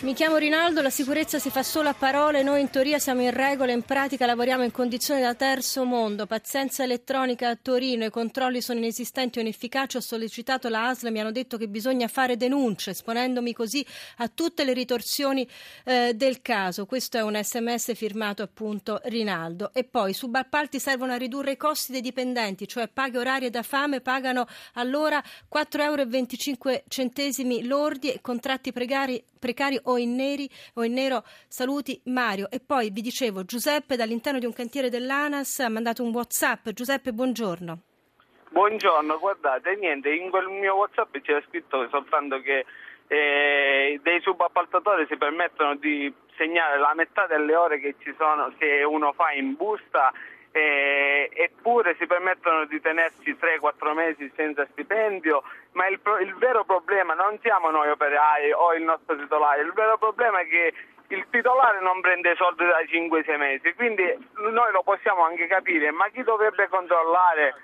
Mi chiamo Rinaldo, la sicurezza si fa solo a parole, noi in teoria siamo in regola, in pratica lavoriamo in condizioni da terzo mondo. Pazienza elettronica a Torino, i controlli sono inesistenti o inefficaci, ho sollecitato la ASL, mi hanno detto che bisogna fare denunce, esponendomi così a tutte le ritorsioni eh, del caso. Questo è un sms firmato appunto Rinaldo. E poi subappalti servono a ridurre i costi dei dipendenti, cioè paghe orarie da fame pagano allora 4,25 euro lordi e contratti precari, precari o in, neri, o in nero. Saluti Mario. E poi vi dicevo, Giuseppe dall'interno di un cantiere dell'ANAS ha mandato un WhatsApp. Giuseppe, buongiorno. Buongiorno, guardate, niente, in quel mio WhatsApp c'era scritto soltanto che eh, dei subappaltatori si permettono di segnare la metà delle ore che sono che uno fa in busta eh, eppure si permettono di tenerci 3-4 mesi senza stipendio, ma il, il, vero problema non siamo noi operai o il nostro titolare, il vero problema è che il titolare non prende soldi da 5-6 mesi, quindi noi lo possiamo anche capire, ma chi dovrebbe controllare?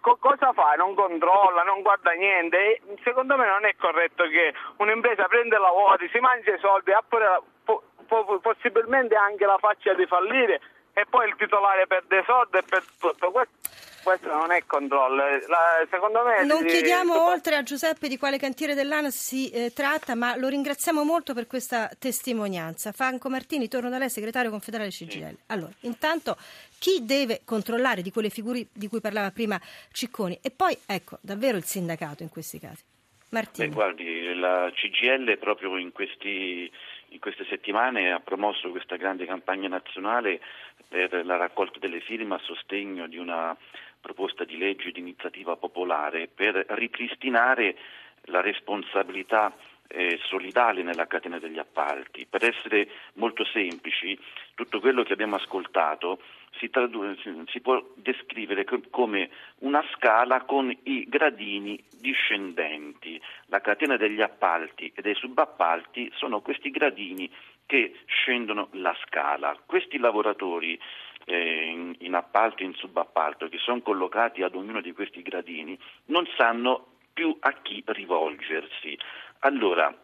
Co- cosa fa? Non controlla, non guarda niente. E secondo me non è corretto che un'impresa prende lavori, si mangia i soldi, ha pure, po- po- possibilmente anche la faccia di fallire e poi il titolare perde soldi e per tutto questo. Questo non è controllo, La, secondo me... Non si, chiediamo si... oltre a Giuseppe di quale cantiere dell'ANAS si eh, tratta, ma lo ringraziamo molto per questa testimonianza. Franco Martini, torno da lei, segretario confederale CGL. Sì. Allora, intanto chi deve controllare di quelle figure di cui parlava prima Cicconi? E poi, ecco, davvero il sindacato in questi casi. Martini. Beh, guardi, la CGL proprio in questi in queste settimane ha promosso questa grande campagna nazionale per la raccolta delle firme a sostegno di una proposta di legge di iniziativa popolare per ripristinare la responsabilità eh, solidale nella catena degli appalti. Per essere molto semplici, tutto quello che abbiamo ascoltato si, tradu- si può descrivere come una scala con i gradini discendenti. La catena degli appalti e dei subappalti sono questi gradini che scendono la scala. Questi lavoratori eh, in, in appalto e in subappalto che sono collocati ad ognuno di questi gradini non sanno più a chi rivolgersi. Allora,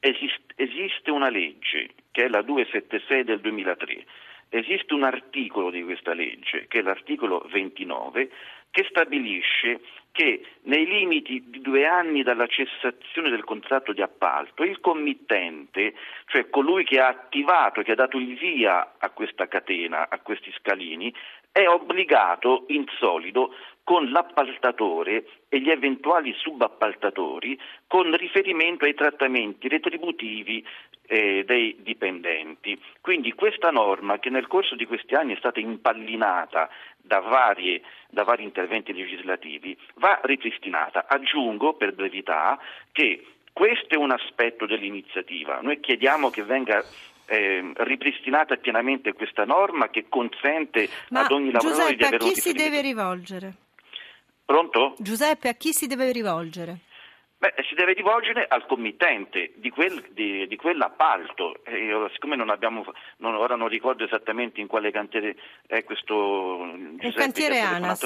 esiste, esiste una legge che è la 276 del 2003 esiste un articolo di questa legge, che è l'articolo 29, che stabilisce che nei limiti di due anni dalla cessazione del contratto di appalto il committente, cioè colui che ha attivato, che ha dato il via a questa catena, a questi scalini, è obbligato in solido con l'appaltatore e gli eventuali subappaltatori con riferimento ai trattamenti retributivi eh, dei dipendenti. Quindi questa norma che nel corso di questi anni è stata impallinata da, varie, da vari interventi legislativi va ripristinata. Aggiungo per brevità che questo è un aspetto dell'iniziativa. Noi chiediamo che venga eh, ripristinata pienamente questa norma che consente Ma ad ogni lavoratore Giuseppe, di avere a un chi si deve rivolgere? Pronto? Giuseppe, a chi si deve rivolgere? Beh, si deve rivolgere al committente di, quel, di, di quell'appalto. Eh, siccome non abbiamo, non, ora non ricordo esattamente in quale cantiere è questo Il cantiere ANAS.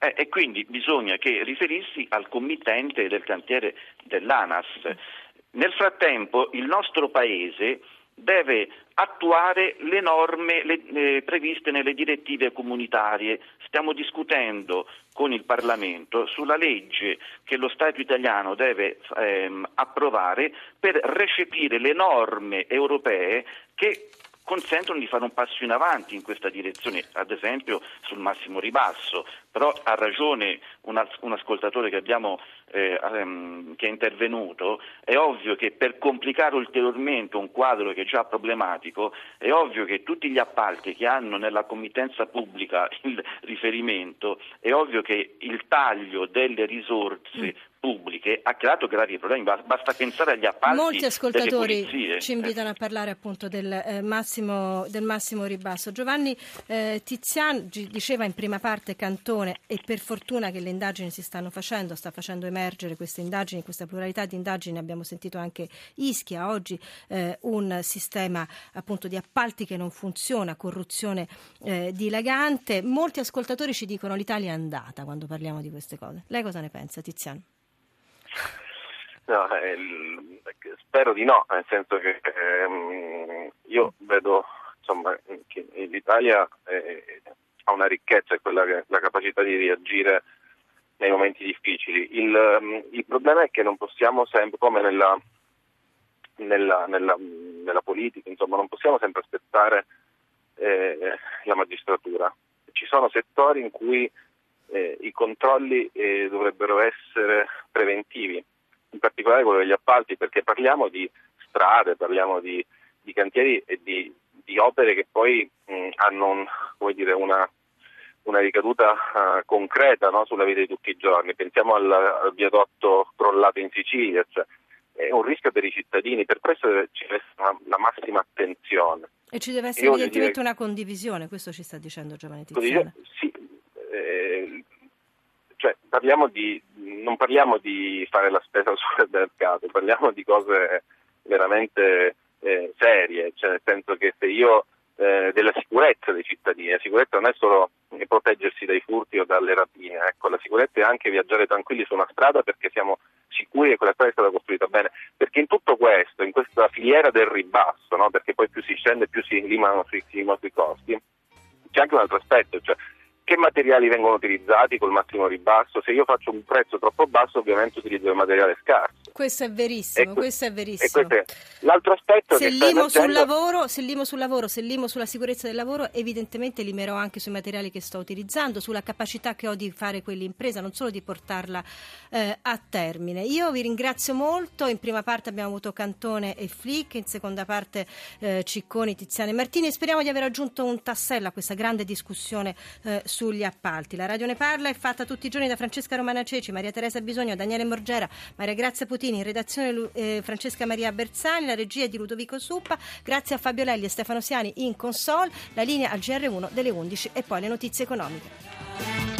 Eh, e quindi bisogna che riferissi al committente del cantiere dell'ANAS. Nel frattempo il nostro Paese deve attuare le norme le, eh, previste nelle direttive comunitarie. Stiamo discutendo con il Parlamento sulla legge che lo Stato italiano deve ehm, approvare per recepire le norme europee che consentono di fare un passo in avanti in questa direzione, ad esempio sul massimo ribasso, però ha ragione un, un ascoltatore che, abbiamo, eh, um, che è intervenuto, è ovvio che per complicare ulteriormente un quadro che è già problematico, è ovvio che tutti gli appalti che hanno nella committenza pubblica il riferimento, è ovvio che il taglio delle risorse pubbliche ha creato gravi problemi. Basta pensare agli appalti Molti ascoltatori ci eh. invitano a parlare appunto del, eh, massimo, del massimo, ribasso. Giovanni eh, Tizian diceva in prima parte Cantone e per fortuna che le indagini si stanno facendo, sta facendo emergere queste indagini, questa pluralità di indagini. Abbiamo sentito anche Ischia oggi, eh, un sistema appunto di appalti che non funziona, corruzione eh, dilagante. Molti ascoltatori ci dicono l'Italia è andata quando parliamo di queste cose. Lei cosa ne pensa, Tiziano? No, eh, spero di no, nel senso che ehm, io vedo insomma, che l'Italia eh, ha una ricchezza, quella che, la capacità di reagire nei momenti difficili. Il, um, il, problema è che non possiamo sempre, come nella, nella, nella, nella politica, insomma, non possiamo sempre aspettare eh, la magistratura. Ci sono settori in cui eh, i controlli eh, dovrebbero essere preventivi, in particolare quello degli appalti, perché parliamo di strade, parliamo di, di cantieri e di, di, opere che poi mh, hanno un, dire, una, una, ricaduta uh, concreta no, sulla vita di tutti i giorni. Pensiamo al, al viadotto crollato in Sicilia, cioè, è un rischio per i cittadini, per questo ci deve essere la massima attenzione. E ci deve essere evidentemente dire... una condivisione, questo ci sta dicendo Giovanni Tiziano. Sì, cioè, parliamo di, non parliamo di fare la spesa sul mercato, parliamo di cose veramente eh, serie, cioè nel senso che se io eh, della sicurezza dei cittadini, la sicurezza non è solo proteggersi dai furti o dalle rapine, ecco, la sicurezza è anche viaggiare tranquilli su una strada perché siamo sicuri che quella strada è stata costruita bene, perché in tutto questo, in questa filiera del ribasso, no? perché poi più si scende più si limano sui, sui costi, c'è anche un altro aspetto, cioè che materiali vengono utilizzati col massimo ribasso? Se io faccio un prezzo troppo basso, ovviamente utilizzo il materiale scarso. Questo è verissimo, que- questo è verissimo. Questo è. L'altro aspetto se che limo sul lavoro, se limo sul lavoro, se limo sulla sicurezza del lavoro, evidentemente limerò anche sui materiali che sto utilizzando, sulla capacità che ho di fare quell'impresa, non solo di portarla eh, a termine. Io vi ringrazio molto, in prima parte abbiamo avuto Cantone e Flick, in seconda parte eh, Cicconi, Tiziano e Martini speriamo di aver aggiunto un tassello a questa grande discussione eh, sugli appalti. La Radio Ne Parla è fatta tutti i giorni da Francesca Romana Ceci, Maria Teresa Bisogno, Daniele Morgera, Maria Grazia Putini, in redazione eh, Francesca Maria Bersani, la regia di Ludovico Suppa, grazie a Fabio Lelli e Stefano Siani in console, la linea al GR1 delle 11 e poi le notizie economiche.